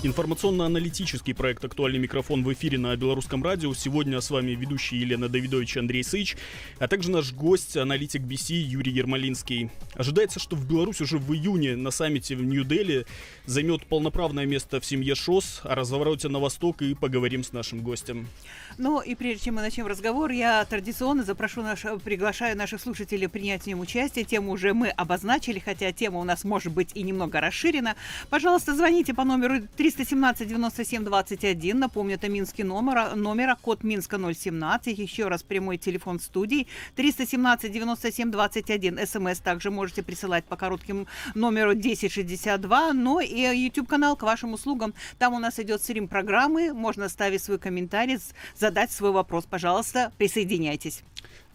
Информационно-аналитический проект «Актуальный микрофон» в эфире на Белорусском радио. Сегодня с вами ведущий Елена Давидович Андрей Сыч, а также наш гость, аналитик BC Юрий Ермолинский. Ожидается, что в Беларусь уже в июне на саммите в Нью-Дели займет полноправное место в семье ШОС. О развороте на восток и поговорим с нашим гостем. Ну и прежде чем мы начнем разговор, я традиционно запрошу наш, приглашаю наших слушателей принять в нем участие. Тему уже мы обозначили, хотя тема у нас может быть и немного расширена. Пожалуйста, звоните по номеру 317 97 21. Напомню, это минский номер, номер код Минска 017. Еще раз прямой телефон студии 317 97 21. СМС также можете присылать по коротким номеру 1062. Но и YouTube канал к вашим услугам. Там у нас идет стрим программы. Можно ставить свой комментарий, задать свой вопрос. Пожалуйста, присоединяйтесь.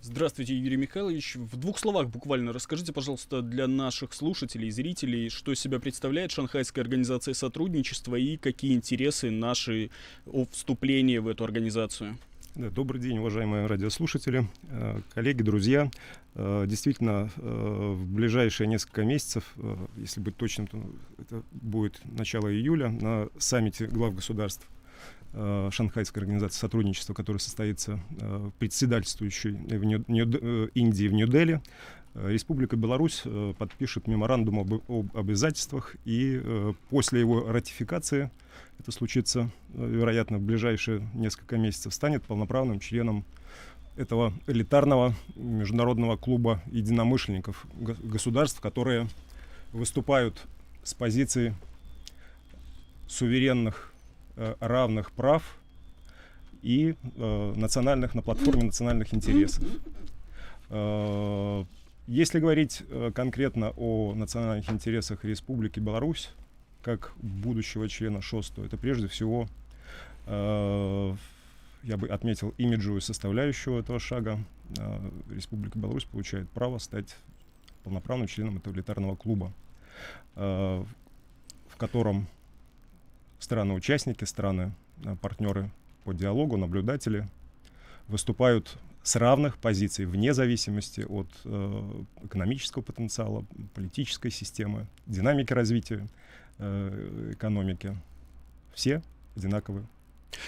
Здравствуйте, Юрий Михайлович. В двух словах буквально расскажите, пожалуйста, для наших слушателей и зрителей, что из себя представляет Шанхайская организация сотрудничества и какие интересы наши о вступлении в эту организацию. Да, добрый день, уважаемые радиослушатели, э, коллеги, друзья. Э, действительно, э, в ближайшие несколько месяцев, если быть точным, то это будет начало июля, на саммите глав государств э, Шанхайской организации сотрудничества, которая состоится э, председательствующей в Нью- Нью- э, Индии в Нью-Дели, э, Республика Беларусь э, подпишет меморандум об, об обязательствах, и э, после его ратификации, это случится, вероятно, в ближайшие несколько месяцев, станет полноправным членом этого элитарного международного клуба единомышленников го- государств, которые выступают с позиции суверенных равных прав и э, национальных на платформе национальных интересов. Э, если говорить э, конкретно о национальных интересах Республики Беларусь, как будущего члена ШОС, то это прежде всего, э, я бы отметил, имиджевую составляющую этого шага. Э, Республика Беларусь получает право стать полноправным членом этого элитарного клуба, э, в котором страны-участники, страны-партнеры по диалогу, наблюдатели выступают с равных позиций, вне зависимости от э, экономического потенциала, политической системы, динамики развития э, экономики. Все одинаковые.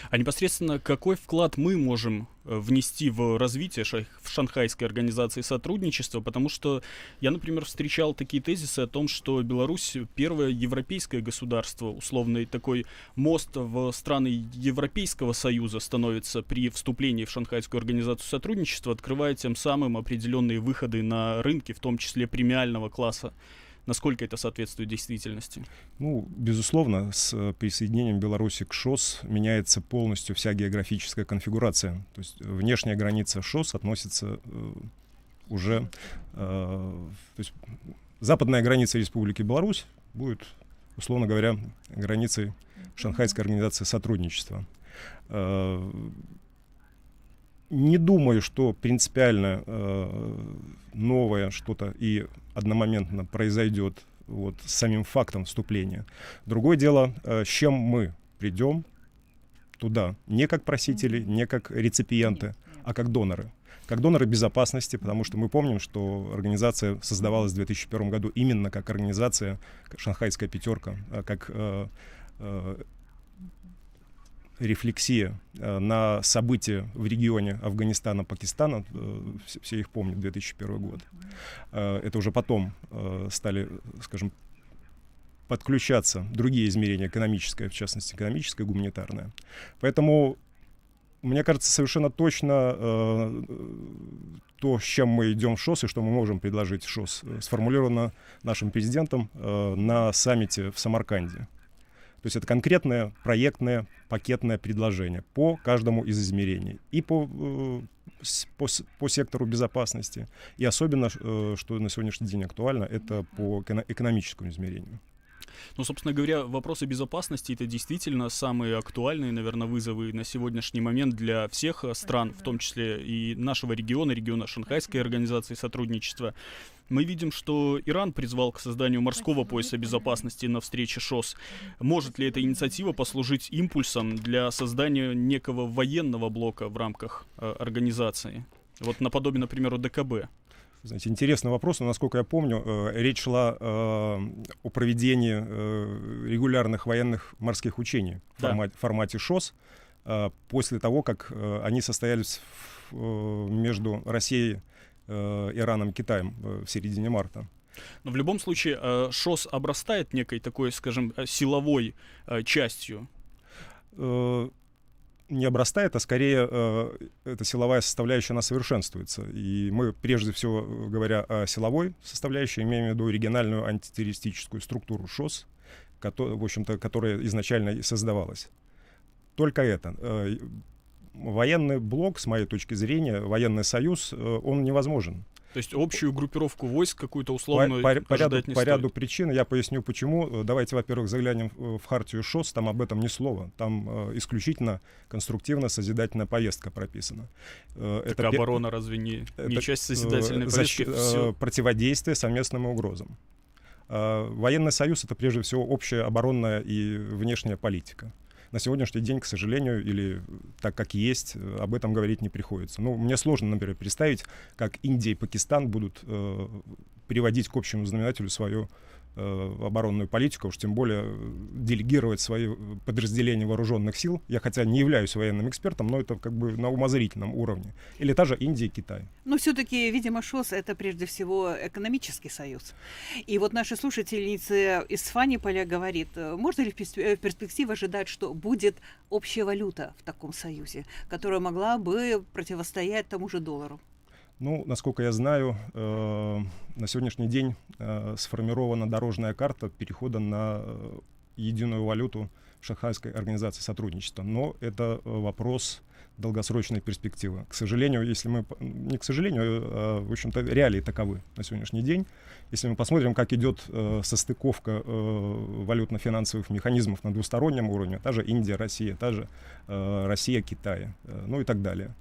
А непосредственно какой вклад мы можем э, внести в развитие в Шанхайской организации сотрудничества? Потому что я, например, встречал такие тезисы о том, что Беларусь первое европейское государство, условный такой мост в страны Европейского Союза становится при вступлении в Шанхайскую организацию сотрудничества, открывая тем самым определенные выходы на рынки, в том числе премиального класса. Насколько это соответствует действительности? Ну, безусловно, с э, присоединением Беларуси к ШОС меняется полностью вся географическая конфигурация. То есть внешняя граница ШОС относится э, уже... э, то есть западная граница Республики Беларусь будет, условно говоря, границей Шанхайской организации сотрудничества. Э, не думаю, что принципиально э, новое что-то и одномоментно произойдет вот с самим фактом вступления. Другое дело, э, с чем мы придем туда, не как просители, не как реципиенты, а как доноры. Как доноры безопасности, потому что мы помним, что организация создавалась в 2001 году именно как организация, как Шанхайская пятерка, э, как э, э, рефлексия э, на события в регионе Афганистана, Пакистана, э, все, их помнят, 2001 год. Э, это уже потом стали, скажем, подключаться другие измерения, экономическое, в частности, экономическое, гуманитарное. Поэтому, мне кажется, совершенно точно э, то, с чем мы идем в ШОС и что мы можем предложить ШОС, сформулировано нашим президентом э, на саммите в Самарканде. То есть это конкретное проектное пакетное предложение по каждому из измерений. И по, э, по, по сектору безопасности. И особенно, э, что на сегодняшний день актуально, это по эко- экономическому измерению. Ну, собственно говоря, вопросы безопасности это действительно самые актуальные, наверное, вызовы на сегодняшний момент для всех э, стран, в том числе и нашего региона, региона Шанхайской организации сотрудничества. Мы видим, что Иран призвал к созданию морского пояса безопасности на встрече ШОС. Может ли эта инициатива послужить импульсом для создания некого военного блока в рамках э, организации? Вот наподобие, например, ОДКБ. Знаете, интересный вопрос, но, насколько я помню, э, речь шла э, о проведении э, регулярных военных морских учений в Да. формате, формате ШОС э, после того, как э, они состоялись в- э, между Россией, э, Ираном Китаем э, в середине марта. Но в любом случае э, ШОС обрастает некой такой, скажем, э, силовой э, частью. Не обрастает, а скорее э, эта силовая составляющая, она совершенствуется. И мы, прежде всего, э, говоря о силовой составляющей, имеем в виду региональную антитеррористическую структуру ШОС, в общем-то, которая изначально и создавалась. Только это. Э, Военный блок, с моей точки зрения, военный союз, э, он невозможен. То есть общую группировку войск какую-то По, условную по- по ряду, не по стоит. ряду причин я поясню, почему. Э, Давайте, во-первых, заглянем э, в хартию ШОС, там об этом ни слова. Там э, исключительно конструктивно-созидательная повестка прописана. Э, Так пе- оборона разве не, не это, часть э, созидательной повестки? защи- э, Всё. противодействие совместным угрозам. Военный союз — это прежде всего общая оборонная и внешняя политика. На сегодняшний день, к сожалению, или так как есть, об этом говорить не приходится. Ну, мне сложно, например, представить, как Индия и Пакистан будут э, приводить к общему знаменателю свою э, оборонную политику, уж тем более э, делегировать свои э, подразделения вооруженных сил. Я хотя не являюсь военным экспертом, но это как бы на умозрительном уровне. Или та же Индия и Китай. Но все-таки, видимо, ШОС это прежде всего экономический союз. И вот наша слушательница из Фаниполя говорит, можно ли в перспективе ожидать, что будет общая валюта в таком союзе, которая могла бы противостоять тому же доллару? Ну, насколько я знаю, э, на сегодняшний день э, сформирована дорожная карта перехода на э, единую валюту Шанхайской организации сотрудничества. Но это э, вопрос долгосрочной перспективы. К сожалению, если мы... Не к сожалению, а, в общем-то, реалии таковы на сегодняшний день. Если мы посмотрим, как идет э, состыковка э, валютно-финансовых механизмов на двустороннем уровне, та же Индия, Россия, та же э, Россия, Китай, э, ну и так далее,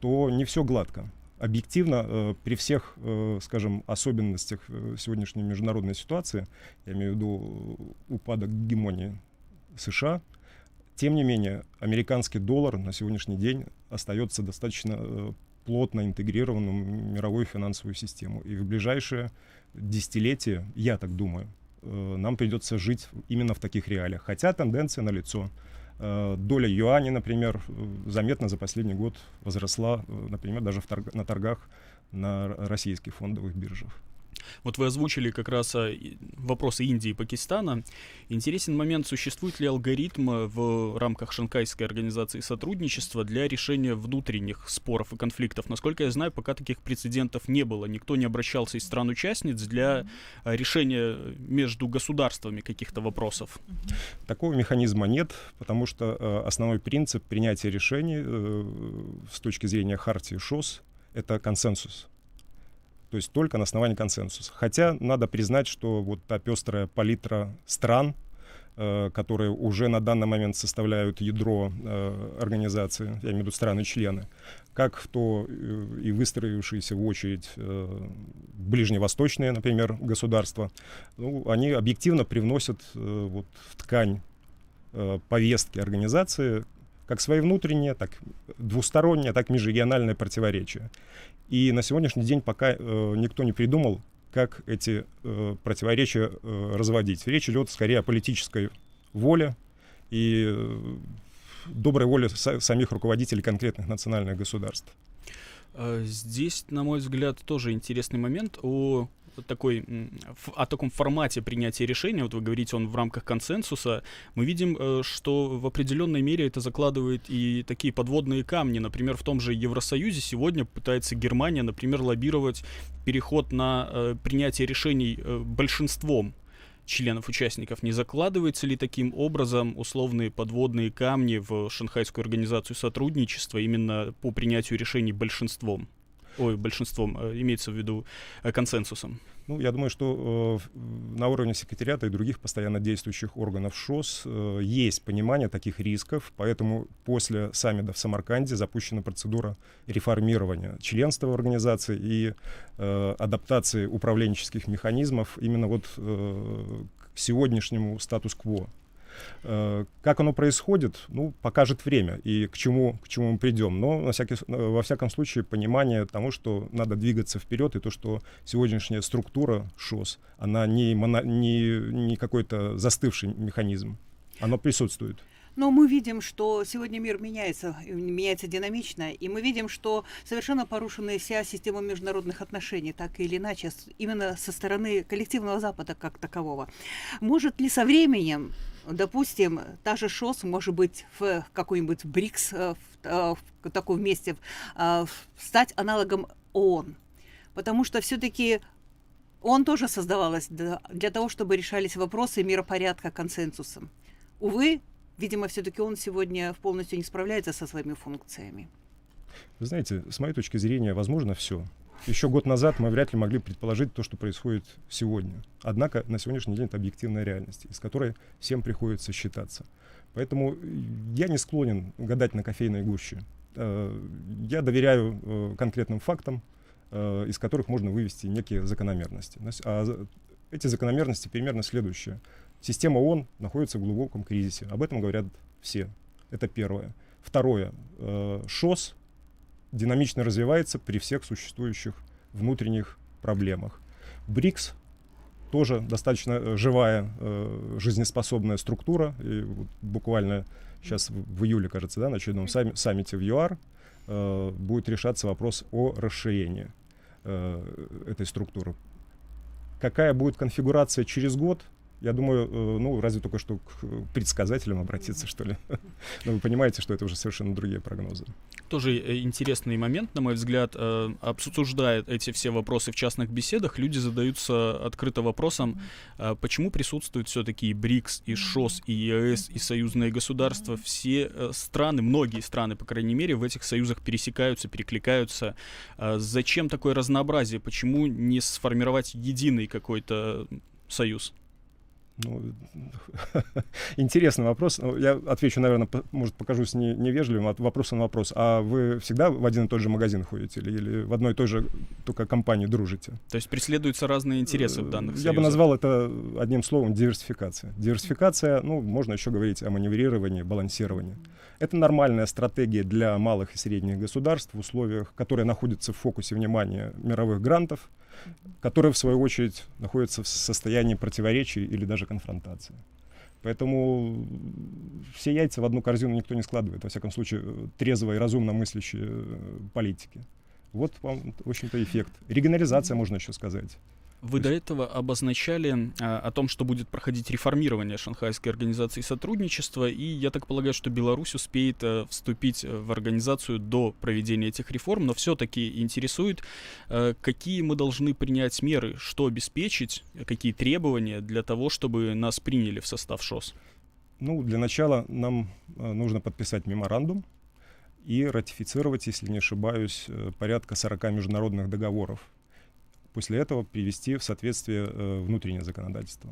то не все гладко объективно э, при всех, э, скажем, особенностях э, сегодняшней международной ситуации, я имею в виду э, упадок гегемонии США, тем не менее, американский доллар на сегодняшний день остается достаточно э, плотно интегрированным в мировую финансовую систему. И в ближайшие десятилетия, я так думаю, э, нам придется жить именно в таких реалиях. Хотя тенденция налицо. Э, Доля юаней, например, э, заметно за последний год возросла, э, например, даже в торг- на торгах на российских фондовых биржах. Вот вы озвучили как раз и- вопросы Индии и Пакистана. Интересен момент, существует ли алгоритм э, в рамках Шанхайской организации сотрудничества для решения внутренних споров и конфликтов. Насколько я знаю, пока таких прецедентов не было. Никто не обращался из стран-участниц для а, решения между государствами каких-то вопросов. Такого механизма нет, потому что э, основной принцип принятия решений э, с точки зрения хартии ШОС — это консенсус. То есть только на основании консенсуса. Хотя надо признать, что вот та пестрая палитра стран, э, которые уже на данный момент составляют ядро э, организации, я имею в виду страны-члены, как то э, и выстроившиеся в очередь ближневосточные, например, государства, ну, они объективно привносят вот в ткань повестки организации как свои внутренние, так двусторонние, так межрегиональные противоречия. И на сегодняшний день пока э, никто не придумал, как эти э, противоречия э, разводить. Речь идет скорее о политической воле и э, доброй воле са- самих руководителей конкретных национальных государств. Э, Здесь, на мой взгляд, тоже интересный момент о такой, о таком формате принятия решения, вот вы говорите, он в рамках консенсуса, мы видим, э, что в определенной мере это закладывает и такие подводные камни. Например, в том же Евросоюзе сегодня пытается Германия, например, лоббировать переход на э, принятие решений э, большинством членов-участников. Не закладывается ли таким образом условные подводные камни в Шанхайскую организацию сотрудничества именно по принятию решений большинством? Ой, большинством, э, имеется в виду э, консенсусом. Ну, я думаю, что э, на уровне секретариата и других постоянно действующих органов ШОС э, есть понимание таких рисков, поэтому после саммита в Самарканде запущена процедура реформирования членства в организации и э, адаптации управленческих механизмов именно вот э, к сегодняшнему статус-кво. Э, как оно происходит, ну, покажет время и к чему, к чему мы придем. Но на всякий, во всяком случае понимание тому, что надо двигаться вперед, и то, что сегодняшняя структура ШОС, она не, моно, не, не какой-то застывший механизм, оно присутствует. Но мы видим, что сегодня мир меняется, меняется динамично, и мы видим, что совершенно порушена вся система международных отношений, так или иначе, именно со стороны коллективного Запада как такового. Может ли со временем допустим, та же ШОС может быть в какой-нибудь БРИКС, э, в, э, в таком месте, э, стать аналогом ООН. Потому что все-таки ООН тоже создавалась для того, чтобы решались вопросы миропорядка консенсусом. Увы, видимо, все-таки он сегодня полностью не справляется со своими функциями. Вы знаете, с моей точки зрения, возможно все. Еще год назад мы вряд ли могли предположить то, что происходит сегодня. Однако на сегодняшний день это объективная реальность, с которой всем приходится считаться. Поэтому я не склонен гадать на кофейной гуще. Э, я доверяю э, конкретным фактам, э, из которых можно вывести некие закономерности. А эти закономерности примерно следующие. Система ООН находится в глубоком кризисе. Об этом говорят все. Это первое. Второе. Э, ШОС динамично развивается при всех существующих внутренних проблемах. БРИКС тоже достаточно э, живая, э, жизнеспособная структура. И вот буквально сейчас в июле, кажется, да, на очередном сами, саммите в ЮАР будет решаться вопрос о расширении этой структуры. Какая будет конфигурация через год, я думаю, э, ну, разве только что к предсказателям обратиться, что ли. Но вы понимаете, что это уже совершенно другие прогнозы. Тоже э, интересный момент, на мой взгляд, э, обсуждая эти все вопросы в частных беседах, люди задаются открыто вопросом, почему присутствуют все-таки и БРИКС, и ШОС, и ЕС, и союзные государства. Все страны, многие страны, по крайней мере, в этих союзах пересекаются, перекликаются. Зачем такое разнообразие? Почему не сформировать единый какой-то союз? Ну, интересный вопрос. Ну, я отвечу, наверное, по, может, покажусь не, невежливым, от вопроса на вопрос. А вы всегда в один и тот же магазин ходите или, или в одной и той же только компании дружите? То есть преследуются разные интересы в данных Я бы назвал это одним словом диверсификация. Диверсификация, ну, можно еще говорить о маневрировании, балансировании. Это нормальная стратегия для малых и средних государств в условиях, которые находятся в фокусе внимания мировых грантов, которые, в свою очередь, находятся в состоянии противоречий или даже конфронтации. Поэтому все яйца в одну корзину никто не складывает, во всяком случае, трезво и разумно мыслящие э, политики. Вот вам, в общем-то, эффект. Регионализация, можно еще сказать. Вы до этого обозначали а, о том, что будет проходить реформирование Шанхайской организации сотрудничества, и я так полагаю, что Беларусь успеет а, вступить э, в организацию до проведения этих реформ, но все-таки интересует, а, какие мы должны принять меры, что обеспечить, какие требования для того, чтобы нас приняли в состав ШОС. Ну, для начала нам нужно подписать меморандум и ратифицировать, если не ошибаюсь, порядка 40 международных договоров после этого привести в соответствие э, внутреннее законодательство.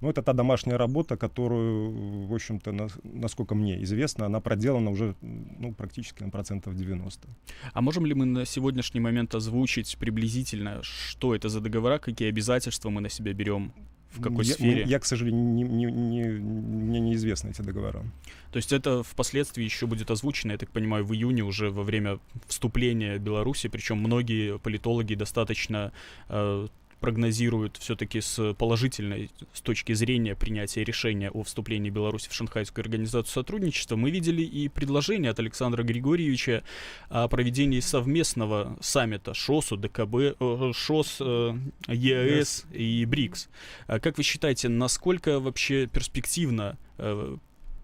Ну, это та домашняя работа, которую, в общем-то, на, насколько мне известно, она проделана уже ну, практически на процентов 90. А можем ли мы на сегодняшний момент озвучить приблизительно, что это за договора, какие обязательства мы на себя берем? В какой я, сфере? Я, к сожалению, не, не, не, мне неизвестны эти договора. То есть это впоследствии еще будет озвучено, я так понимаю, в июне уже во время вступления Беларуси, причем многие политологи достаточно э, прогнозируют все-таки с положительной с точки зрения принятия решения о вступлении Беларуси в Шанхайскую организацию сотрудничества. Мы видели и предложение от Александра Григорьевича о проведении совместного саммита ШОСу, ДКБ, э, ШОС, э, ЕС и БРИКС. А как вы считаете, насколько вообще перспективно э,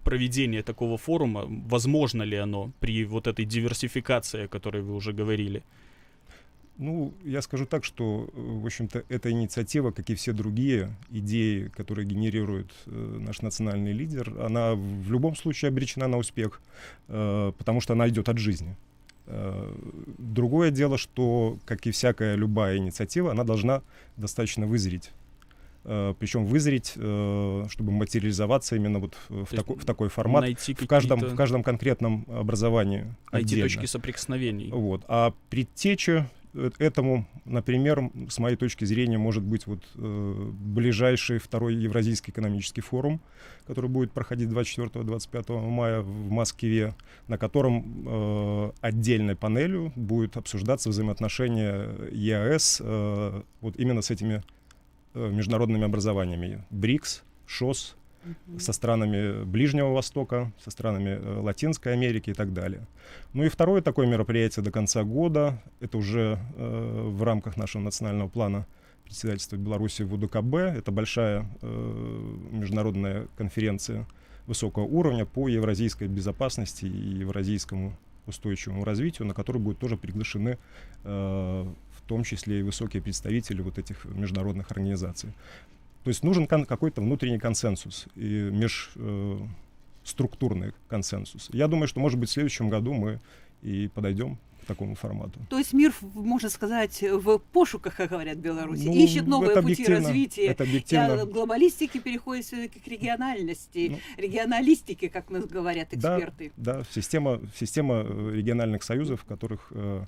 проведение такого форума, возможно ли оно при вот этой диверсификации, о которой вы уже говорили? Ну, я скажу так, что, э, в общем-то, эта инициатива, как и все другие идеи, которые генерирует э, наш национальный лидер, она в любом случае обречена на успех, э, потому что она идет от жизни. Э, другое дело, что, как и всякая любая инициатива, она должна достаточно вызреть. Э, причем вызреть, э, чтобы материализоваться именно вот в, тако, в такой формат в каждом, в каждом конкретном образовании. Найти отдельно. точки соприкосновений. Вот. А предтеча э, этому, например, с моей точки зрения, может быть вот э, ближайший второй Евразийский экономический форум, который будет проходить 24-25 мая в Москве, на котором э, отдельной панелью будет обсуждаться взаимоотношения ЕАЭС э, вот именно с этими э, международными образованиями. БРИКС, ШОС, со странами Ближнего Востока, со странами э, Латинской Америки и так далее. Ну и второе такое мероприятие до конца года, это уже э, в рамках нашего национального плана председательства Беларуси в УДКБ, это большая э, международная конференция высокого уровня по евразийской безопасности и евразийскому устойчивому развитию, на которую будут тоже приглашены э, в том числе и высокие представители вот этих международных организаций. То есть нужен какой-то внутренний консенсус и межструктурный э, консенсус. Я думаю, что, может быть, в следующем году мы и подойдем к такому формату. То есть мир, можно сказать, в пошуках, как говорят в Беларуси, ну, ищет новые пути развития. Это объективно. И глобалистики переходит все-таки к региональности, ну, регионалистике, как нас говорят эксперты. Да, да система, система э, региональных союзов, в которых э,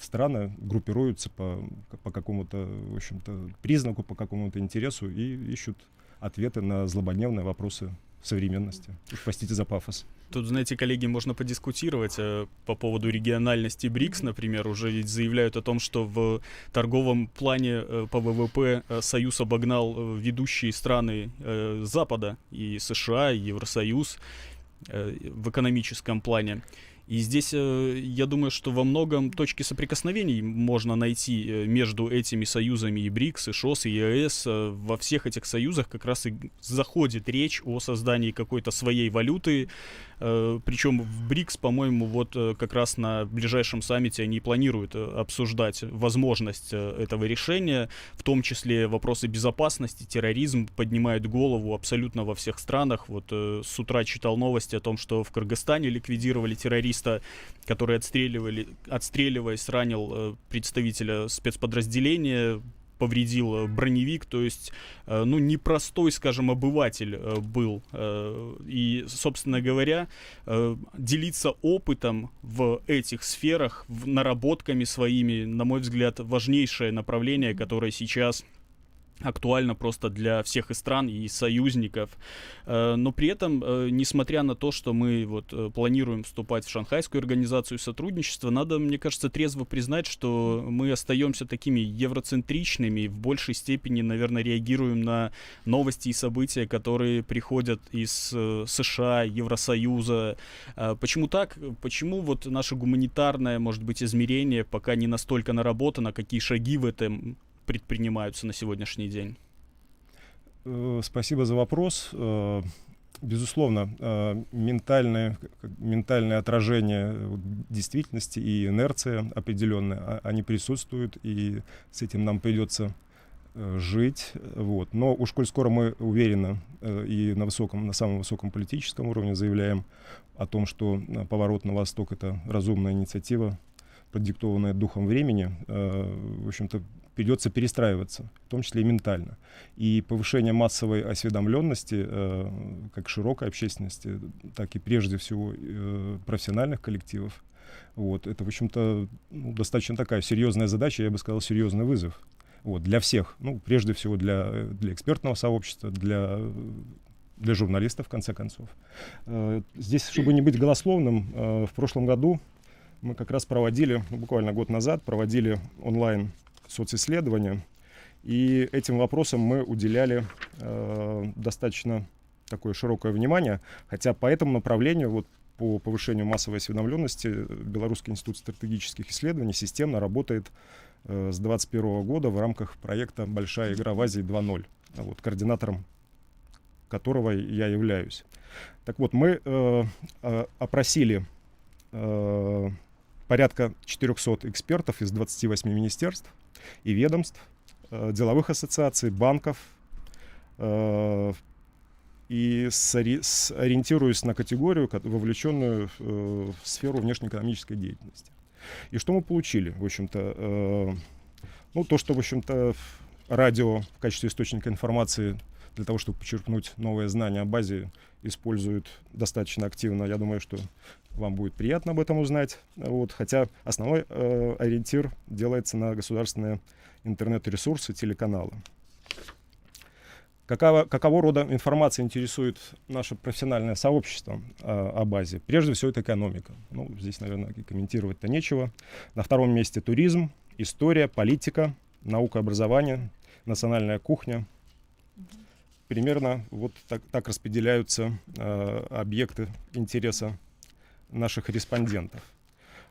страны группируются по, по какому-то, в общем-то, признаку, по какому-то интересу и ищут ответы на злободневные вопросы современности. Уж простите за пафос. Тут, знаете, коллеги, можно подискутировать э, по поводу региональности БРИКС, например, уже ведь заявляют о том, что в торговом плане э, по ВВП э, Союз обогнал э, ведущие страны э, Запада, и США, и Евросоюз э, в экономическом плане. И здесь э, я думаю, что во многом точки соприкосновений можно найти э, между этими союзами и БРИКС, и ШОС, и ЕС. Э, во всех этих союзах как раз и заходит речь о создании какой-то своей валюты, Причем в БРИКС, по-моему, вот как раз на ближайшем саммите они планируют обсуждать возможность этого решения, в том числе вопросы безопасности, терроризм поднимает голову абсолютно во всех странах. Вот с утра читал новости о том, что в Кыргызстане ликвидировали террориста, который отстреливали, отстреливаясь, ранил представителя спецподразделения, повредил э, броневик, то есть, э, ну, непростой, скажем, обыватель э, был. И, собственно говоря, делиться опытом в этих сферах, наработками своими, на мой взгляд, важнейшее направление, которое сейчас актуально просто для всех и стран и союзников. Э, но при этом, э, несмотря на то, что мы вот э, планируем вступать в Шанхайскую организацию сотрудничества, надо, мне кажется, трезво признать, что мы остаемся такими евроцентричными, в большей степени, наверное, реагируем на новости и события, которые приходят из США, Евросоюза. Почему так? Почему вот наше гуманитарное, может быть, измерение пока не настолько наработано, какие шаги в этом предпринимаются на сегодняшний день? Э, спасибо за вопрос. Э, безусловно, э, ментальное, ментальное отражение действительности и инерция определенная, они присутствуют, и с этим нам придется жить. Вот. Но уж коль скоро мы уверенно и на, высоком, на самом высоком политическом уровне заявляем о том, что поворот на восток — это разумная инициатива, продиктованная духом времени, в общем-то, придется перестраиваться, в том числе и ментально. И повышение массовой осведомленности, э, как широкой общественности, так и прежде всего э, профессиональных коллективов, вот, это, в общем-то, ну, достаточно такая серьезная задача, я бы сказал, серьезный вызов. Вот, для всех, ну, прежде всего для, для экспертного сообщества, для для журналистов, в конце концов. Э, здесь, чтобы не быть голословным, э, в прошлом году мы как раз проводили, ну, буквально год назад, проводили онлайн социсследования. И этим вопросам мы уделяли э, достаточно такое широкое внимание, хотя по этому направлению, вот по повышению массовой осведомленности, Белорусский институт стратегических исследований системно работает э, с 2021 года в рамках проекта «Большая игра в Азии 2.0», вот, координатором которого я являюсь. Так вот, мы э, э, опросили э, порядка 400 экспертов из 28 министерств, и ведомств, э, деловых ассоциаций, банков, э, и ориентируясь на категорию, вовлеченную э, в сферу внешнеэкономической деятельности. И что мы получили? В общем-то, ну, то, что, в общем-то, радио в качестве источника информации для того, чтобы подчеркнуть новые знания об Азии, используют достаточно активно. Я думаю, что вам будет приятно об этом узнать. Вот, хотя основной э, ориентир делается на государственные интернет-ресурсы, телеканалы. Какого, какого рода информация интересует наше профессиональное сообщество э, о базе? Прежде всего, это экономика. Ну, здесь, наверное, комментировать-то нечего. На втором месте туризм, история, политика, наука, образование, национальная кухня. Примерно вот так, так распределяются э, объекты интереса наших респондентов.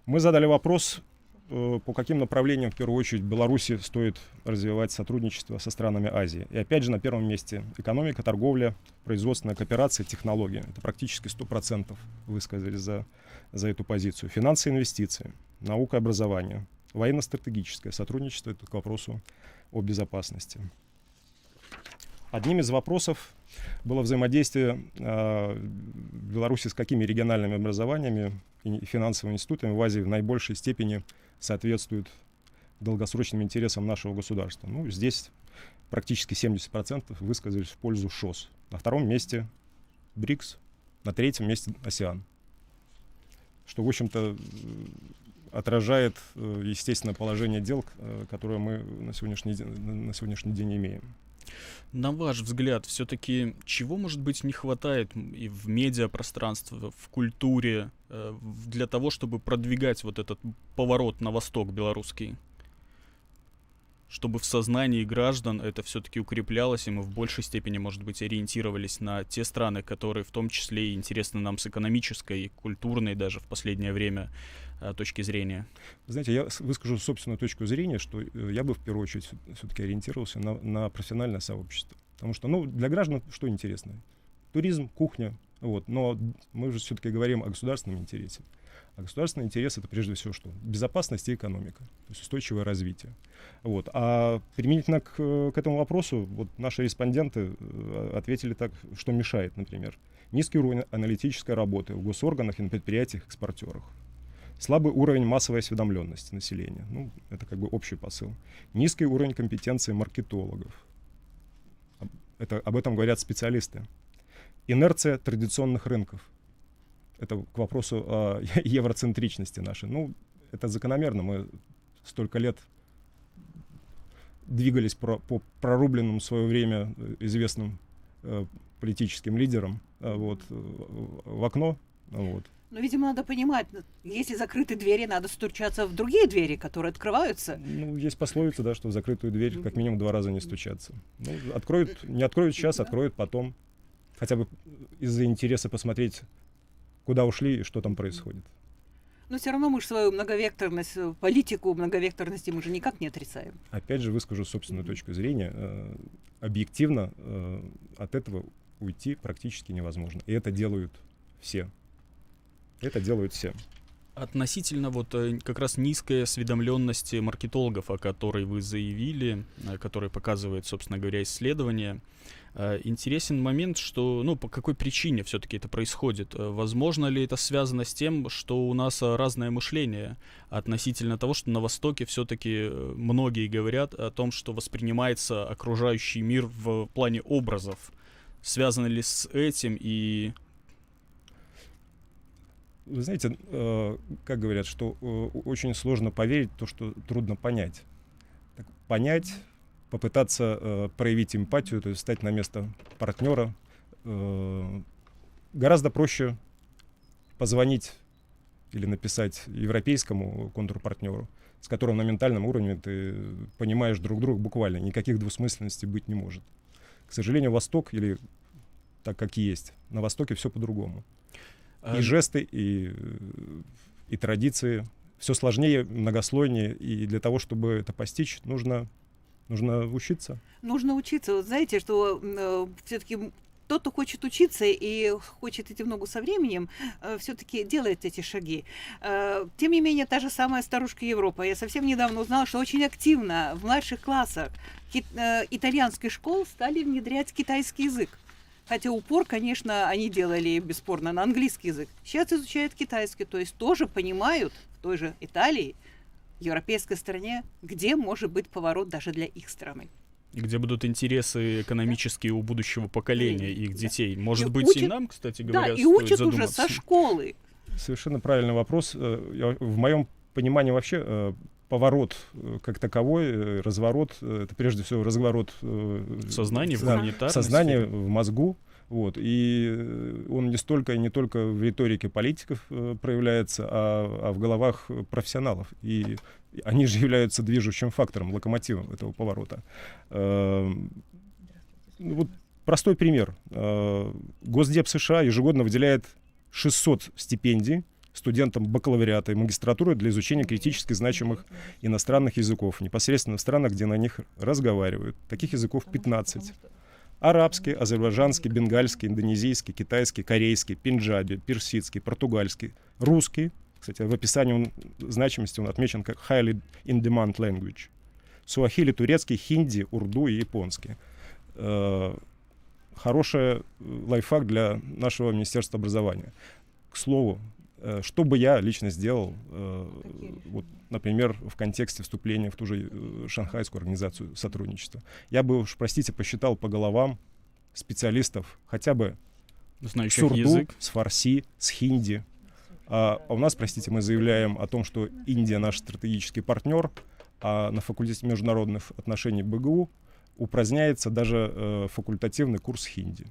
Мы задали вопрос, э, по каким направлениям, в первую очередь, Беларуси стоит развивать сотрудничество со странами Азии. И опять же, на первом месте экономика, торговля, производственная кооперация, технологии. Это практически 100% высказали за, за эту позицию. Финансы инвестиции, наука и образование, военно-стратегическое сотрудничество, это к вопросу о безопасности. Одним из вопросов было взаимодействие э, Беларуси с какими региональными образованиями и финансовыми институтами в Азии в наибольшей степени соответствуют долгосрочным интересам нашего государства. Ну, здесь практически 70% высказались в пользу ШОС. На втором месте БРИКС, на третьем месте ОСИАН. Что, в общем-то, отражает, э, естественно, положение дел, э, которое мы на сегодняшний день, на сегодняшний день имеем. На ваш взгляд, все-таки чего, может быть, не хватает и в медиапространстве, в культуре э, для того, чтобы продвигать вот этот поворот на восток белорусский? Чтобы в сознании граждан это все-таки укреплялось, и мы в большей степени, может быть, ориентировались на те страны, которые в том числе и интересны нам с экономической и культурной даже в последнее время точки зрения? Знаете, я выскажу собственную точку зрения, что э, я бы в первую очередь все-таки ориентировался на, на профессиональное сообщество. Потому что, ну, для граждан что интересно? Туризм, кухня, вот. Но мы же все-таки говорим о государственном интересе. А государственный интерес это прежде всего что? Безопасность и экономика, то есть устойчивое развитие. Вот. А применительно к, к этому вопросу, вот наши респонденты э, ответили так, что мешает, например. Низкий уровень аналитической работы в госорганах и на предприятиях, экспортерах. Слабый уровень массовой осведомленности населения. Ну, это как бы общий посыл. Низкий уровень компетенции маркетологов. Это, об этом говорят специалисты. Инерция традиционных рынков. Это к вопросу о евроцентричности нашей. Ну, это закономерно. Мы столько лет двигались про, по прорубленным в свое время э, известным э, политическим лидерам э, вот, в окно. Вот. Но, видимо, надо понимать, если закрыты двери, надо стучаться в другие двери, которые открываются. Ну, есть пословица, да, что в закрытую дверь как минимум два раза не стучаться. Ну, откроют, не откроют сейчас, откроют потом. Хотя бы из-за интереса посмотреть, куда ушли и что там происходит. Но все равно мы же свою многовекторность, э, политику многовекторности мы же никак не отрицаем. Опять же, выскажу собственную точку зрения. Э, объективно э, от этого уйти практически невозможно. И это делают все. Это делают все. Относительно вот э, как раз низкой осведомленности маркетологов, о которой вы заявили, э, который показывает, собственно говоря, исследование, э, интересен момент, что, ну, по какой причине все-таки это происходит. Возможно ли это связано с тем, что у нас разное мышление относительно того, что на Востоке все-таки многие говорят о том, что воспринимается окружающий мир в плане образов. Связано ли с этим и вы знаете, э, как говорят, что э, очень сложно поверить то, что трудно понять. Так, понять, попытаться э, проявить эмпатию, то есть стать на место партнера. Э, гораздо проще позвонить или написать европейскому контрпартнеру, с которым на ментальном уровне ты понимаешь друг друга буквально. Никаких двусмысленностей быть не может. К сожалению, Восток, или так как есть, на Востоке все по-другому. И жесты, и, и традиции. Все сложнее, многослойнее. И для того, чтобы это постичь, нужно, нужно учиться. Нужно учиться. Вот знаете, что э, все-таки тот, кто хочет учиться и хочет идти в ногу со временем, э, все-таки делает эти шаги. Э, тем не менее, та же самая старушка Европа. Я совсем недавно узнала, что очень активно в младших классах ки- э, итальянских школ стали внедрять китайский язык. Хотя упор, конечно, они делали бесспорно на английский язык. Сейчас изучают китайский, то есть тоже понимают в той же Италии, европейской стране, где может быть поворот даже для их страны. где будут интересы экономические у будущего поколения их детей. Может И быть, учат- и нам, кстати говоря, Да, и стоит учат уже со школы. Совершенно правильный вопрос. Э, я- В моем понимании вообще э, поворот э, как таковой, э, разворот, э, это прежде всего разворот э, В сознании, в да, гуманитарной в сознании, сфере. в мозгу. Вот. И он не столько не только в риторике политиков э, проявляется, а, а в головах профессионалов. И они же являются движущим фактором, локомотивом этого поворота. Эм, ну вот простой пример. Э, Госдеп США ежегодно выделяет 600 стипендий студентам бакалавриата и магистратуры для изучения критически значимых иностранных языков, непосредственно в странах, где на них разговаривают. Таких языков 15. Арабский, азербайджанский, бенгальский, индонезийский, китайский, корейский, пенджаби, персидский, португальский, русский. Кстати, в описании он, значимости он отмечен как highly in demand language. Суахили, турецкий, хинди, урду и японский. Э, Хороший э, лайфхак для нашего Министерства образования. К слову, что бы я лично сделал, э, вот, например, в контексте вступления в ту же э, Шанхайскую организацию сотрудничества, я бы уж, простите, посчитал по головам специалистов хотя бы знающих с урду, язык. с фарси, с хинди. А, а у нас, простите, мы заявляем о том, что Индия наш стратегический партнер, а на факультете международных отношений БГУ упраздняется даже э, факультативный курс хинди.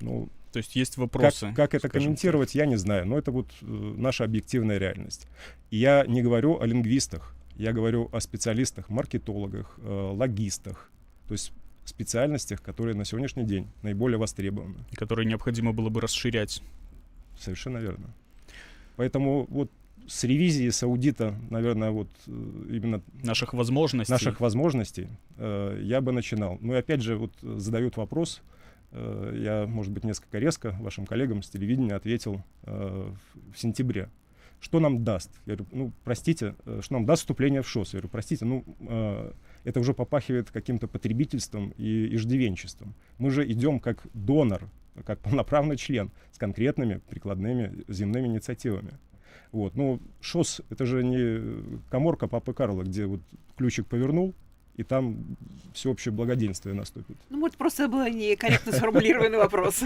Ну, То есть есть как, вопросы. как это скажем комментировать, я не знаю, но это вот э, наша объективная реальность. И я не говорю о лингвистах, я говорю о специалистах, маркетологах, э, логистах, то есть специальностях, которые на сегодняшний день наиболее востребованы. так, которые необходимо было бы расширять. Совершенно верно. Поэтому вот с ревизии, с аудита, наверное, вот э, именно Наших возможностей. наших возможностей э, я бы начинал. Ну и опять же, вот задают вопрос, э, я, может быть, несколько резко вашим коллегам с телевидения ответил э, в, сентябре. Что нам даст? Я говорю, ну, простите, э, что нам даст вступление в ШОС? Я говорю, простите, ну, э, это уже попахивает каким-то потребительством и иждивенчеством. Мы же идем как донор, как полноправный член с конкретными прикладными земными инициативами. Вот. Ну, ШОС — это же не коморка Папы Карла, где вот ключик повернул, и там всеобщее благоденствие наступит. Ну, может, просто был некорректно сформулированный вопрос.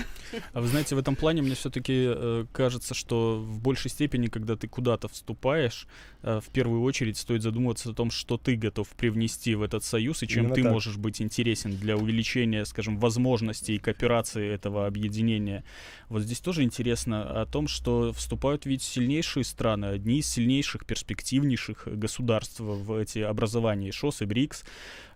А вы знаете, в этом плане мне все-таки кажется, что в большей степени, когда ты куда-то вступаешь, э, в первую очередь стоит задумываться о том, что ты готов привнести в этот союз и чем Именно ты так. можешь быть интересен для увеличения, скажем, возможностей и кооперации этого объединения. Вот здесь тоже интересно о том, что вступают ведь сильнейшие страны, одни из сильнейших, перспективнейших государств в эти образования, ШОС и БРИКС.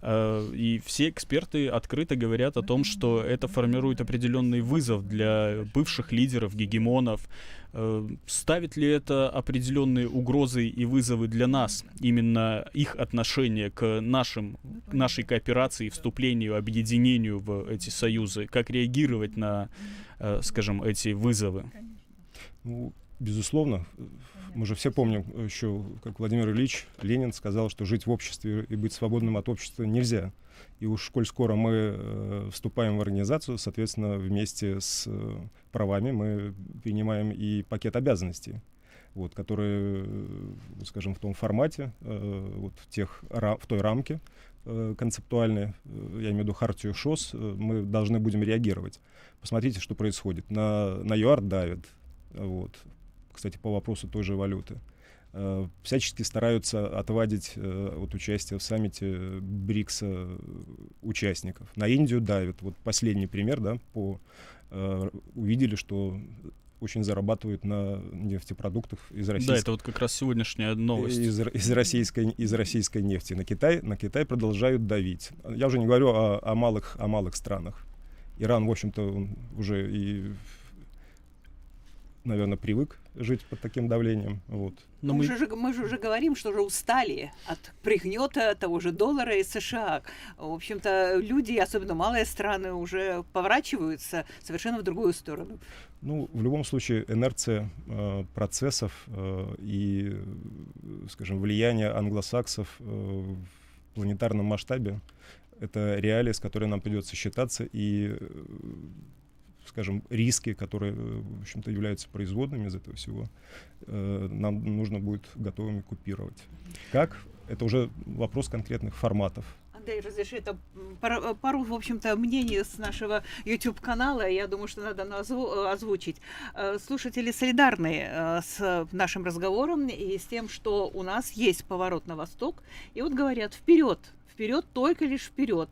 Э, И все эксперты открыто говорят о том, что это формирует определенный вызов для бывших лидеров, гегемонов. Э, Ставит ли это определенные угрозы и вызовы для нас? Именно их отношение к нашим, нашей кооперации, вступлению, объединению в эти союзы? Как реагировать на, э, скажем, эти вызовы? Ну, безусловно, мы же все помним э, еще, как Владимир Ильич Ленин сказал, что жить в обществе и быть свободным от общества нельзя. И уж коль скоро мы э, вступаем в организацию, соответственно, вместе с э, правами мы принимаем и пакет обязанностей, вот, которые, скажем, в том формате, э, вот в, тех, в той рамке э, концептуальной, э, я имею в виду хартию ШОС, э, мы должны будем реагировать. Посмотрите, что происходит. На, на ЮАР давят, вот. Кстати, по вопросу той же валюты. Э, Всячески стараются отвадить э, от участия в саммите БРИКСа э, участников. На Индию давят. Вот последний пример, да, по, увидели, что очень зарабатывают на нефтепродуктах из Да, российской, это вот как раз сегодняшняя новость. из, из российской, из российской нефти. На Китай, на Китай продолжают давить. Я уже не говорю о, о малых, о малых странах. Иран, в общем-то, уже и, наверное, привык жить под таким давлением. Вот. Но мы, мы- же, мы же уже говорим, что уже устали от пригнета того же доллара из США. В общем-то, люди, особенно малые страны, уже поворачиваются совершенно в другую сторону. Ну, в любом случае, инерция э, процессов э, и, скажем, влияние англосаксов э, в планетарном масштабе — это реалии, с которой нам придется считаться, и, э, скажем, риски, которые, э, в общем-то, являются производными из этого всего, э, нам нужно будет готовыми купировать. Как? Это уже вопрос конкретных форматов. Андрей, разреши это пару, пару, в общем-то, мнений с нашего YouTube-канала, я думаю, что надо озвучить. Э, слушатели солидарны э, с нашим разговором и с тем, что у нас есть поворот на восток, и вот говорят, вперед, вперед, только лишь вперед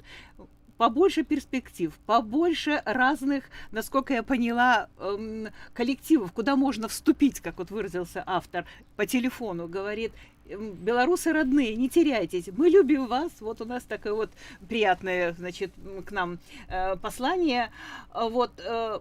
побольше перспектив, побольше разных, насколько я поняла, эм, коллективов, куда можно вступить, как вот выразился автор по телефону, говорит, «Эм, белорусы родные, не теряйтесь, мы любим вас. Вот у нас такое вот приятное, значит, к нам э, послание. Вот, э,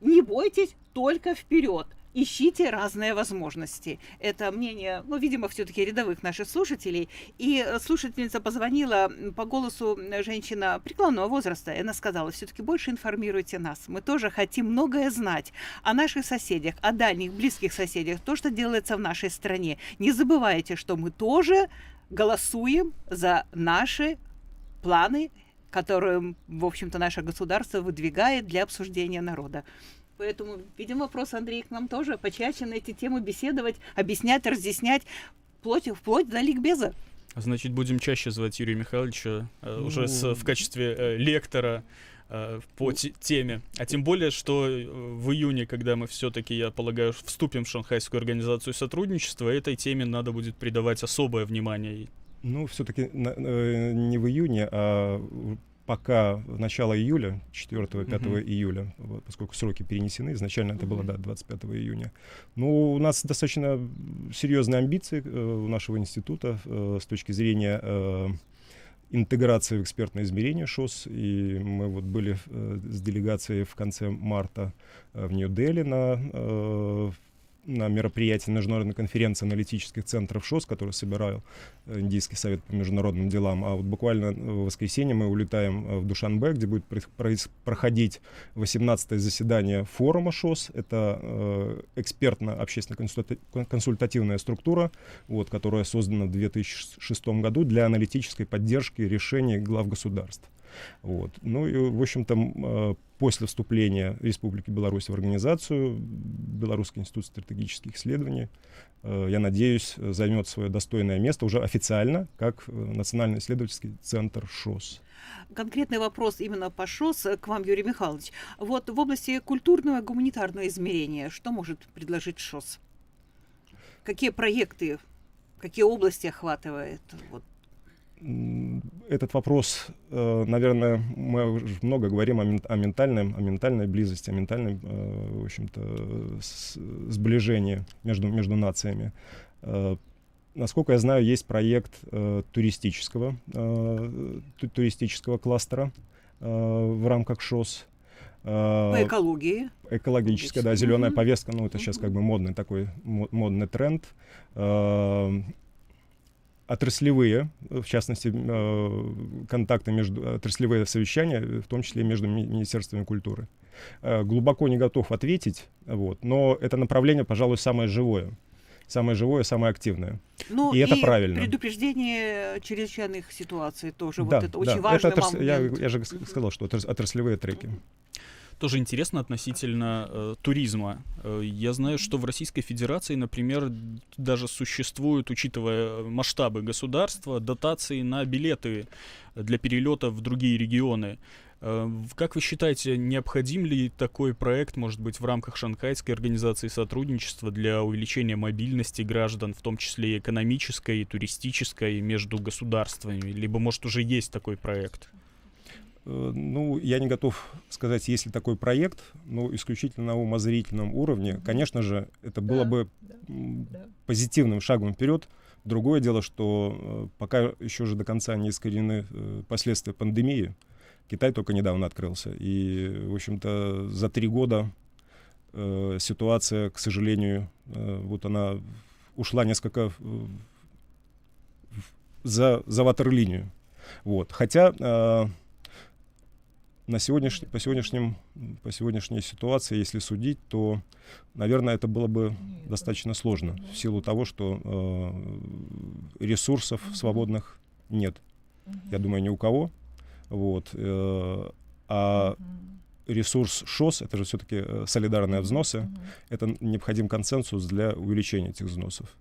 не бойтесь, только вперед ищите разные возможности. Это мнение, ну, видимо, все-таки рядовых наших слушателей. И слушательница позвонила по голосу женщина преклонного возраста, и она сказала, все-таки больше информируйте нас. Мы тоже хотим многое знать о наших соседях, о дальних, близких соседях, то, что делается в нашей стране. Не забывайте, что мы тоже голосуем за наши планы, которые, в общем-то, наше государство выдвигает для обсуждения народа. Поэтому, видимо, вопрос, Андрей, к нам тоже почаще на эти темы беседовать, объяснять, разъяснять, вплоть, вплоть до ликбеза. Значит, будем чаще звать Юрия Михайловича э, уже с, в качестве э, лектора э, по теме. А тем более, что э, в июне, когда мы все-таки, я полагаю, вступим в Шанхайскую организацию сотрудничества, этой теме надо будет придавать особое внимание. Ну, все-таки э, не в июне, а пока начало июля, 4-5 mm-hmm. июля, вот, поскольку сроки перенесены, изначально это было, да, 25 июня. Ну, у нас достаточно серьезные амбиции э, у нашего института э, с точки зрения э, интеграции в экспертное измерение ШОС, и мы вот были э, с делегацией в конце марта э, в Нью-Дели на э, на мероприятии Международной конференции аналитических центров ШОС, который собирал э, Индийский совет по международным делам. А вот буквально в воскресенье мы улетаем э, в Душанбе, где будет проходить 18-е заседание форума ШОС. Это э, экспертно-общественно-консультативная структура, вот, которая создана в 2006 году для аналитической поддержки решений глав государств. Вот. Ну и, в общем-то, э, после вступления Республики Беларусь в организацию, Белорусский институт стратегических исследований, э, я надеюсь, займет свое достойное место уже официально, как э, Национальный исследовательский центр ШОС. Конкретный вопрос именно по ШОС к вам, Юрий Михайлович. Вот в области культурного и гуманитарного измерения, что может предложить ШОС? Какие проекты, какие области охватывает? Вот этот вопрос, э, наверное, мы много говорим о, ментальной, о ментальной близости, о ментальном, э, в общем-то, сближении между, между нациями. Э, насколько я знаю, есть проект туристического, туристического кластера в рамках ШОС. По экологии. Экологическая, да, зеленая повестка, ну это сейчас как бы модный такой модный тренд отраслевые, в частности, э, контакты между, отраслевые совещания, в том числе между министерствами культуры. Э, глубоко не готов ответить, вот, но это направление, пожалуй, самое живое. Самое живое, самое активное. Ну, и, и это правильно. предупреждение чрезвычайных ситуаций тоже. Да, вот это да. очень важный это отрас... я, я же сказал, что отраслевые треки тоже интересно относительно э, туризма. Э, я знаю, что в Российской Федерации, например, даже существуют, учитывая масштабы государства, дотации на билеты для перелета в другие регионы. Э, как вы считаете, необходим ли такой проект, может быть, в рамках Шанхайской организации сотрудничества для увеличения мобильности граждан, в том числе и экономической, и туристической, между государствами? Либо, может, уже есть такой проект? Э, ну, я не готов сказать, есть ли такой проект, но исключительно на умозрительном уровне. Конечно же, это было да, бы да, позитивным шагом вперед. Другое дело, что э, пока еще же до конца не искореneны э, последствия пандемии. Китай только недавно открылся. И, в общем-то, за три года э, ситуация, к сожалению, э, вот она ушла несколько в, за, за ватерлинию. Вот. Хотя э, на сегодняшний, по, сегодняшним, по сегодняшней ситуации, если судить, то, наверное, это было бы достаточно сложно в силу того, что э, ресурсов свободных нет. Я думаю, ни у кого. Вот. Э, а ресурс ШОС, это же все-таки э, солидарные взносы, это необходим консенсус для увеличения этих взносов.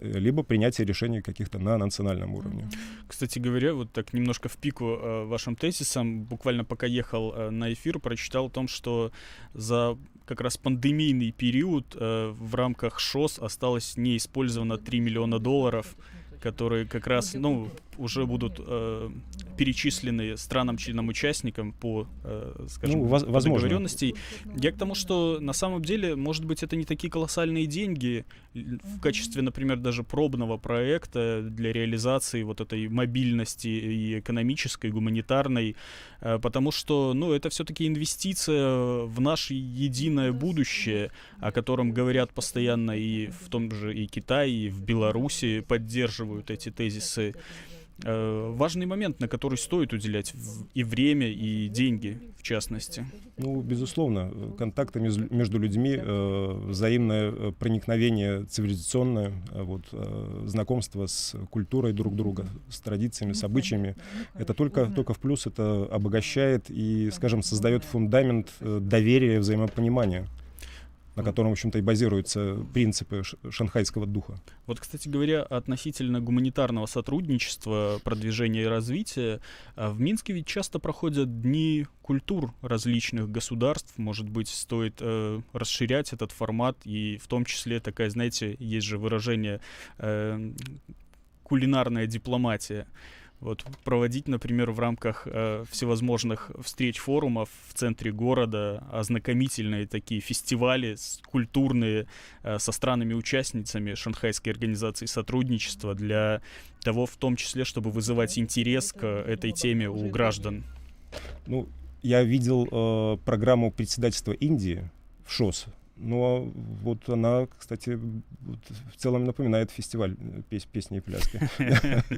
Либо принятие решений каких-то на национальном уровне. Кстати говоря, вот так немножко в пику э, вашим тезисам, буквально пока ехал э, на эфир, прочитал о том, что за как раз пандемийный период э, в рамках ШОС осталось неиспользовано 3 миллиона долларов которые как раз, ну, уже будут э, перечислены странам-членам-участникам по, э, скажем, ну, воз- по договоренности. Я к тому, что на самом деле, может быть, это не такие колоссальные деньги. В качестве, например, даже пробного проекта для реализации вот этой мобильности и экономической, и гуманитарной, э, потому что, ну, это все-таки инвестиция в наше единое будущее, о котором говорят постоянно и в том же и Китай, и в Беларуси поддерживают эти тезисы. Э, важный момент, на который стоит уделять и время, и деньги, в частности. Ну, безусловно, контакты между людьми, э, взаимное э, проникновение цивилизационное, вот, знакомство с культурой друг друга, с традициями, с обычаями, это только, только в плюс, это обогащает и, скажем, создает фундамент доверия взаимопонимания на котором, в общем-то, и базируются принципы шанхайского духа. Вот, кстати говоря, относительно гуманитарного сотрудничества, продвижения и развития, а, в Минске ведь часто проходят дни культур различных государств. Может быть, стоит э, расширять этот формат, и в том числе такая, знаете, есть же выражение э, кулинарная дипломатия вот, проводить, например, в рамках э, всевозможных встреч, форумов в центре города ознакомительные такие фестивали культурные э, со странами-участницами Шанхайской организации сотрудничества для того, в том числе, чтобы вызывать интерес к этой теме у граждан. Ну, я видел э, программу председательства Индии в ШОС ну, а вот она, кстати, вот в целом напоминает фестиваль э, пес песни и пляски.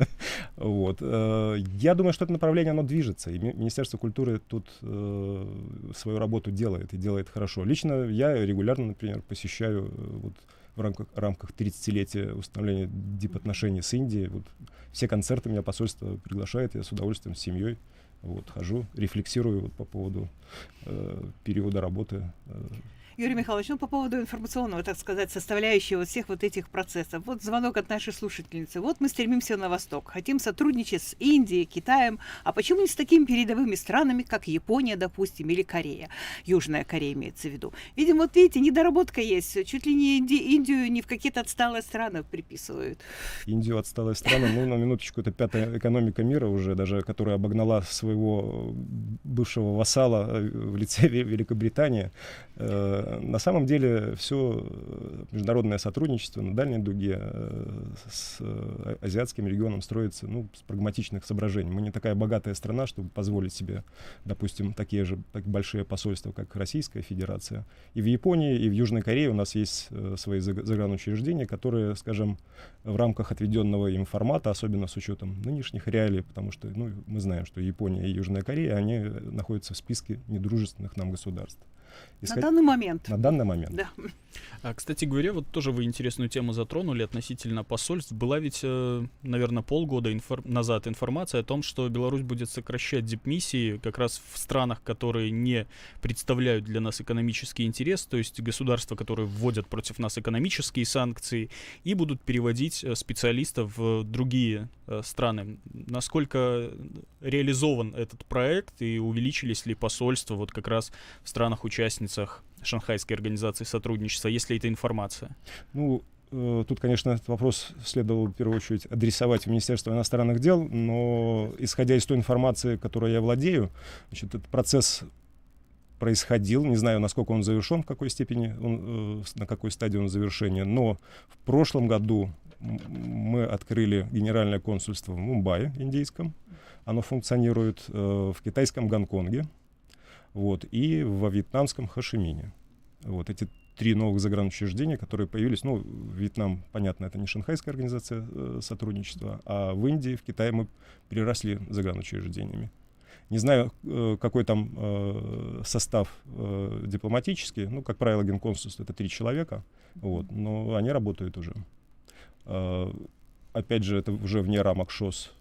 Вот. Э, я думаю, что это направление, оно движется. И Министерство культуры тут э, свою работу делает, и делает хорошо. Лично я регулярно, например, посещаю вот в рамках, рамках 30-летия установления дипотношений с Индией. Вот все концерты меня посольство приглашает, я с удовольствием с семьей вот, хожу, рефлексирую вот, по поводу э, периода работы э, Юрий Михайлович, ну по поводу информационного, так сказать, составляющего всех вот этих процессов. Вот звонок от нашей слушательницы. Вот мы стремимся на восток, хотим сотрудничать с Индией, Китаем, а почему не с такими передовыми странами, как Япония, допустим, или Корея? Южная Корея имеется в виду. Видимо, вот видите, недоработка есть. Чуть ли не Инди, Индию не в какие-то отсталые страны приписывают. Индию отсталая страна, ну на минуточку, это пятая экономика мира уже, даже которая обогнала своего бывшего вассала э, в лице Великобритании э, на самом деле все э, международное сотрудничество на дальней дуге э, с э, азиатским регионом строится ну, с прагматичных соображений. Мы не такая богатая страна, чтобы позволить себе, допустим, такие же так большие посольства, как Российская Федерация. И в Японии, и в Южной Корее у нас есть свои загранучреждения, которые, скажем, в рамках отведенного им формата, особенно с учетом нынешних реалий, потому что ну, мы знаем, что Япония и Южная Корея, они находятся в списке недружественных нам государств. Искать... На данный момент. На данный момент. Да. А, кстати говоря, вот тоже вы интересную тему затронули относительно посольств. Была ведь, э, наверное, полгода инфор... назад информация о том, что Беларусь будет сокращать дипмиссии как раз в странах, которые не представляют для нас экономический интерес, то есть государства, которые вводят против нас экономические санкции, и будут переводить э, специалистов в другие страны. Насколько реализован этот проект и увеличились ли посольства вот как раз в странах-участницах Шанхайской организации сотрудничества, если это информация? Ну, э, Тут, конечно, этот вопрос следовало в первую очередь адресовать в Министерство иностранных дел, но исходя из той информации, которой я владею, значит, этот процесс происходил, не знаю, насколько он завершен, в какой степени, он, э, на какой стадии он завершения, но в прошлом году мы открыли генеральное консульство в Мумбаи, индийском, оно функционирует э, в китайском Гонконге, вот, и во вьетнамском Хашимине. Вот эти три новых загранучреждения, которые появились, ну, Вьетнам, понятно, это не шанхайская организация э, сотрудничества, а в Индии, в Китае мы приросли загранучреждениями. Не знаю, э, какой там э, состав э, дипломатический, ну, как правило, генконсульство это три человека, вот, но они работают уже. Э, опять же, это уже вне рамок ШОС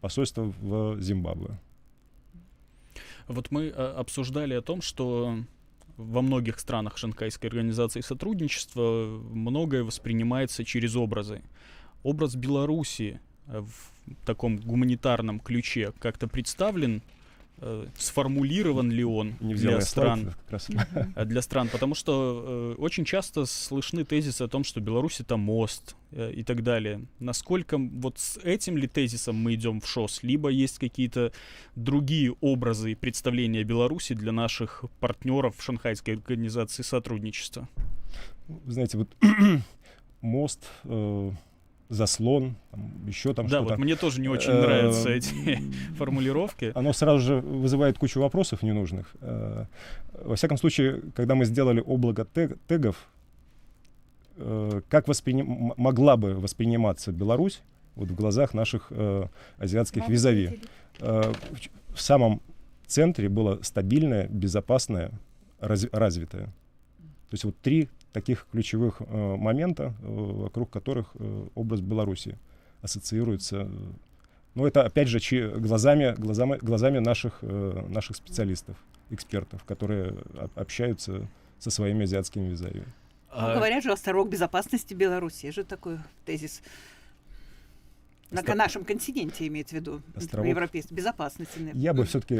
посольство в Зимбабве. Вот мы э, обсуждали о том, что во многих странах Шанхайской организации сотрудничества многое воспринимается через образы. Образ Беларуси в таком гуманитарном ключе как-то представлен э, сформулирован ли он Не для стран, э, для стран, потому что э, очень часто слышны тезисы о том, что Беларусь это мост э, и так далее. Насколько вот с этим ли тезисом мы идем в ШОС, либо есть какие-то другие образы и представления Беларуси для наших партнеров в Шанхайской организации сотрудничества? Вы знаете, вот мост, э, заслон, там, еще там да, что-то. вот мне тоже не очень Э, нравятся эти формулировки. Оно сразу же вызывает кучу вопросов ненужных. Э, Во всяком случае, когда мы сделали облако тег- тегов, э, как восприним- могла бы восприниматься Беларусь вот в глазах наших э, азиатских визави? Э, в В самом центре было стабильное, безопасное, раз- развитое. То есть вот три таких ключевых э, момента, э, вокруг которых э, образ Беларуси ассоциируется. э, Ну, это, опять же, чи- глазами, глазами, глазами наших, э, наших специалистов, экспертов, которые об- общаются со своими азиатскими визави. Ну, А, говорят же, острог безопасности Беларуси. Есть же такой тезис. На Остро- нашем континенте имеется в виду. Островок. Европейской безопасности. Я бы все-таки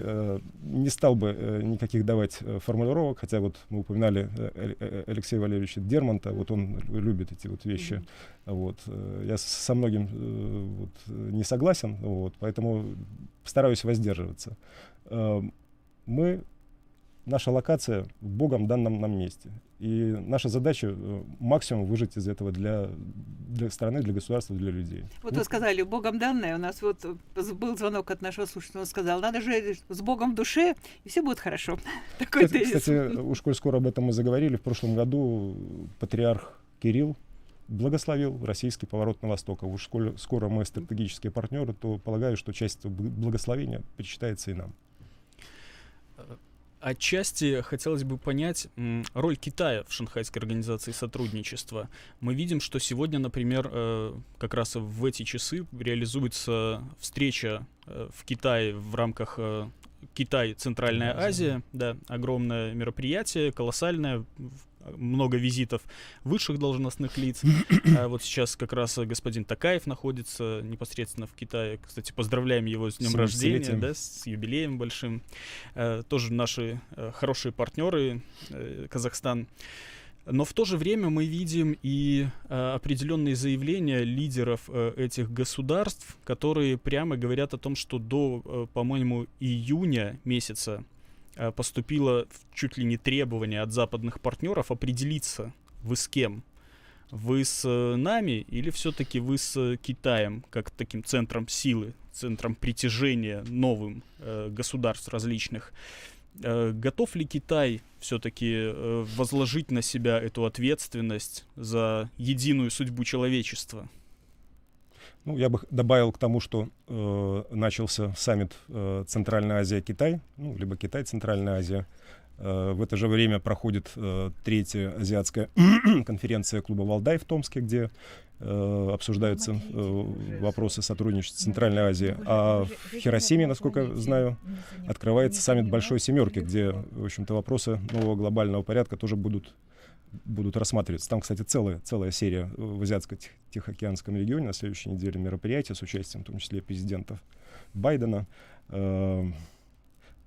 не стал бы э, никаких давать э, формулировок, хотя вот мы упоминали э, Э- Э- Алексея Валерьевича Дермонта, вот он любит эти вот вещи. Вот. э, Я со многим э, вот, э, не согласен, вот, поэтому стараюсь воздерживаться. Э, Мы, наша локация в Богом данном нам месте. И наша задача э, максимум выжить из этого для, для страны, для государства, для людей. Вот вы сказали, Богом данное. У нас вот э, был звонок от нашего слушателя. Он сказал, надо же с Богом в душе, и все будет хорошо. Такой Кстати, тезис. кстати, уж коль скоро об этом мы заговорили, в прошлом году патриарх Кирилл благословил российский поворот на восток. А уж сколь скоро мы стратегические партнеры, то полагаю, что часть благословения причитается и нам. Отчасти хотелось бы понять роль Китая в Шанхайской организации сотрудничества. Мы видим, что сегодня, например, э, как раз в эти часы реализуется встреча э, в Китае в рамках э, Китай Центральная Азия. Да, огромное мероприятие, колоссальное, много визитов высших должностных лиц. А вот сейчас как раз э, господин Такаев находится непосредственно в Китае. Кстати, поздравляем его с днем рождения, 70-летием. да, с юбилеем большим. Э, тоже наши э, хорошие партнеры Казахстан. Но в то же время мы видим и э, определенные заявления лидеров э, этих государств, которые прямо говорят о том, что до, э, по-моему, июня месяца поступило в- чуть ли не требование от западных партнеров определиться, вы с кем. Вы с э, нами или все-таки вы с э, Китаем, как таким центром силы, центром притяжения новым э, государств различных? Э, готов ли Китай все-таки возложить на себя эту ответственность за единую судьбу человечества? Ну, я бы добавил к тому, что э, начался саммит э, Центральная Азия-Китай, ну, либо Китай-Центральная Азия. Э, в это же время проходит э, третья азиатская конференция клуба «Валдай» в Томске, где э, обсуждаются э, вопросы сотрудничества Центральной Азии. А в Хиросиме, насколько знаю, открывается саммит Большой Семерки, где, в общем-то, вопросы нового глобального порядка тоже будут будут рассматриваться. Там, кстати, целая, целая серия в Азиатско-Тихоокеанском регионе на следующей неделе мероприятия с участием, в том числе президентов Байдена. Э,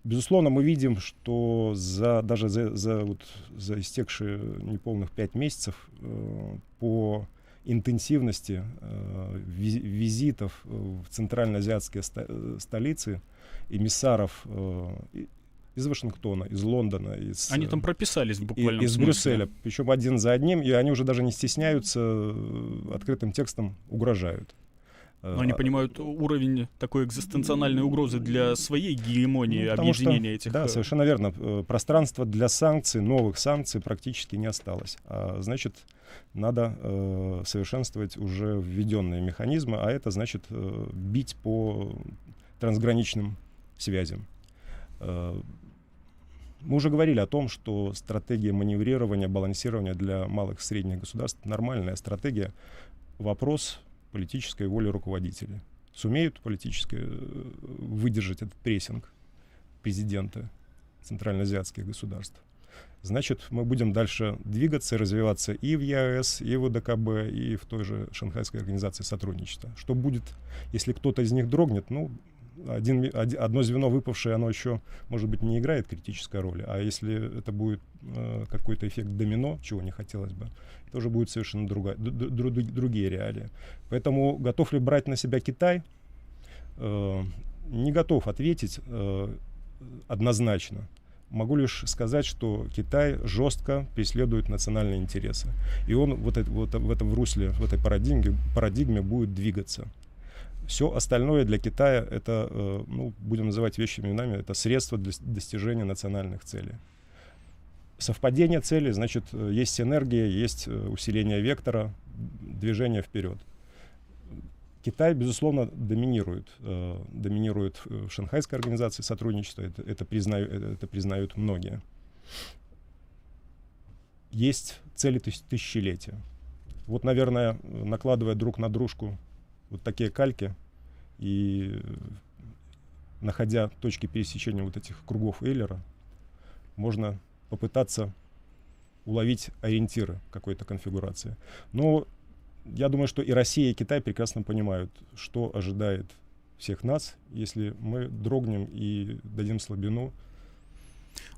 Безусловно, мы видим, что за, даже за, за, вот, за истекшие неполных пять месяцев э, по интенсивности э, визи- визитов э, в центральноазиатские столицы эмиссаров э, из Вашингтона, из Лондона, из, Они э, там прописались буквальном из смысле. Брюсселя, причем один за одним, и они уже даже не стесняются, э, открытым текстом угрожают. Но они Э, понимают уровень такой экзистенциональной угрозы для своей гегемонии, Ну, потому что- объединения этих... Да, совершенно верно. Пространства для санкций, новых санкций практически не осталось. А, значит, надо э, совершенствовать уже введенные механизмы, а это значит э, бить по трансграничным связям. Э, мы уже говорили о том, что стратегия маневрирования, балансирования для малых и средних государств нормальная стратегия. Вопрос политической воли руководителей. Сумеют политически э, выдержать этот прессинг президента центральноазиатских государств. значит, мы будем дальше двигаться и развиваться и в ЕАЭС, и в УДКБ, и в той же Шанхайской организации сотрудничества. Что будет, если кто-то из них дрогнет, ну, один, одно звено выпавшее, оно еще, может быть, не играет критической роли. А если это будет э, какой-то эффект домино, чего не хотелось бы, это уже будет совершенно другая, дру, другие реалии. Поэтому готов ли брать на себя Китай? Э, не готов ответить э, однозначно. Могу лишь сказать, что Китай жестко преследует национальные интересы. И он вот, это, вот в этом русле, в этой парадигме, парадигме будет двигаться. Все остальное для Китая это, э, ну, будем называть вещами именами, это средство для достижения национальных целей. Совпадение целей, значит, э, есть энергия, есть э, усиление вектора, движение вперед. Китай, безусловно, доминирует, доминирует в Шанхайской организации сотрудничества, это, это, признаю, это, признают многие. Есть цели тыс- тысячелетия. Вот, наверное, накладывая друг на дружку вот такие кальки и находя точки пересечения вот этих кругов Эйлера, можно попытаться уловить ориентиры какой-то конфигурации. Но я думаю, что и Россия, и Китай прекрасно понимают, что ожидает всех нас, если мы дрогнем и дадим слабину.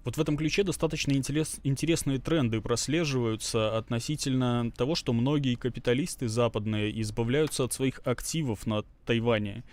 Вот в этом ключе достаточно интерес, интересные тренды прослеживаются относительно того, что многие капиталисты западные избавляются от своих активов на Тайване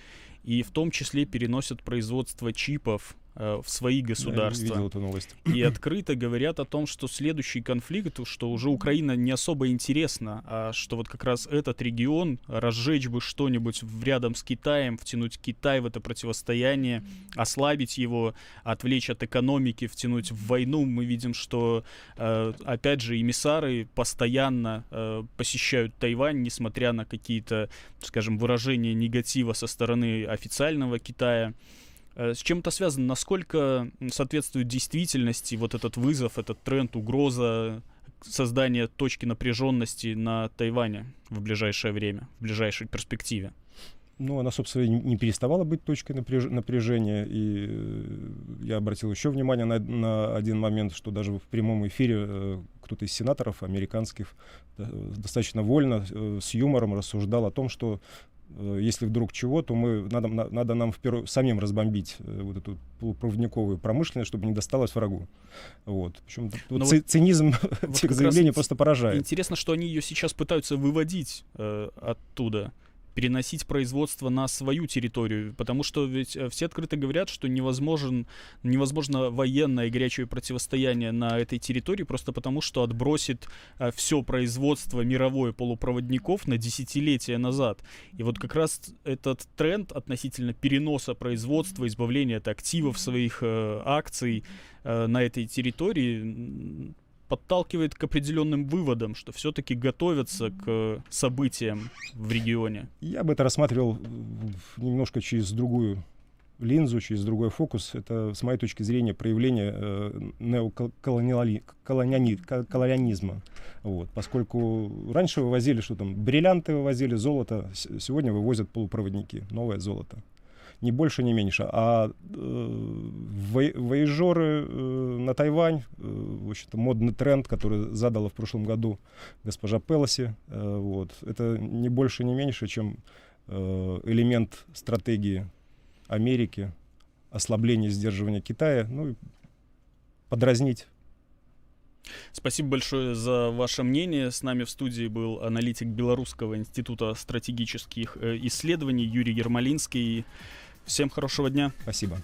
и в том числе переносят производство чипов в свои государства. Я видел эту новость. И открыто говорят о том, что следующий конфликт, что уже Украина не особо интересна, а что вот как раз этот регион, разжечь бы что-нибудь рядом с Китаем, втянуть Китай в это противостояние, ослабить его, отвлечь от экономики, втянуть в войну. Мы видим, что, э, опять же, эмиссары постоянно э, посещают Тайвань, несмотря на какие-то, скажем, выражения негатива со стороны официального Китая. Э, с чем это связано? Насколько соответствует действительности вот этот вызов, этот тренд, угроза создания точки напряженности на Тайване в ближайшее время, в ближайшей перспективе? Ну, она, собственно, не переставала быть точкой напряж... напряжения. И э, я обратил еще внимание на, на один момент, что даже в прямом эфире э, кто-то из сенаторов американских достаточно вольно, с юмором рассуждал о том, что если вдруг чего, то мы, надо, надо нам впервые самим разбомбить э, вот эту полупроводниковую промышленность, чтобы не досталось врагу. Вот. Причем вот ц- вот, цинизм вот этих заявлений просто поражает. Интересно, что они ее сейчас пытаются выводить э, оттуда переносить производство на свою территорию, потому что ведь э, все открыто говорят, что невозможен, невозможно военное горячее противостояние на этой территории, просто потому что отбросит э, все производство мировое полупроводников на десятилетия назад. И вот как раз этот тренд относительно переноса производства, избавления от активов своих э, акций на этой территории подталкивает к определенным выводам, что все-таки готовятся к событиям в регионе. Я бы это рассматривал немножко через другую линзу, через другой фокус. Это, с моей точки зрения, проявление э, неоколониализма. Вот, поскольку раньше вывозили, что там, бриллианты вывозили, золото, сегодня вывозят полупроводники, новое золото ни больше, ни меньше. А э, воежоры э, на Тайвань, э, в общем-то, модный тренд, который задала в прошлом году госпожа Пелоси, э, вот, это не больше, ни меньше, чем э, элемент стратегии Америки, ослабление сдерживания Китая, ну и подразнить Спасибо большое за ваше мнение. С нами в студии был аналитик Белорусского института стратегических э, исследований Юрий Ермолинский. Всем хорошего дня. Спасибо.